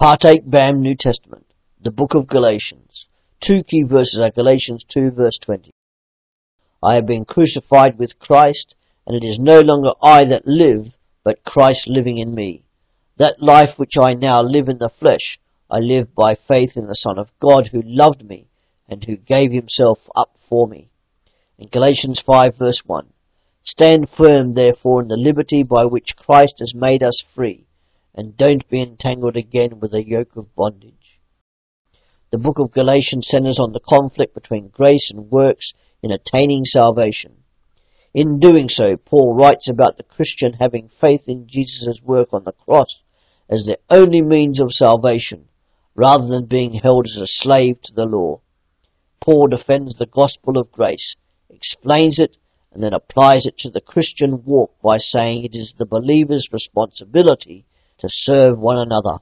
Part 8, BAM, New Testament. The Book of Galatians. Two key verses are Galatians 2 verse 20. I have been crucified with Christ, and it is no longer I that live, but Christ living in me. That life which I now live in the flesh, I live by faith in the Son of God who loved me and who gave himself up for me. In Galatians 5 verse 1. Stand firm therefore in the liberty by which Christ has made us free and don't be entangled again with a yoke of bondage. The book of Galatians centers on the conflict between grace and works in attaining salvation. In doing so, Paul writes about the Christian having faith in Jesus' work on the cross as the only means of salvation, rather than being held as a slave to the law. Paul defends the gospel of grace, explains it, and then applies it to the Christian walk by saying it is the believer's responsibility to serve one another.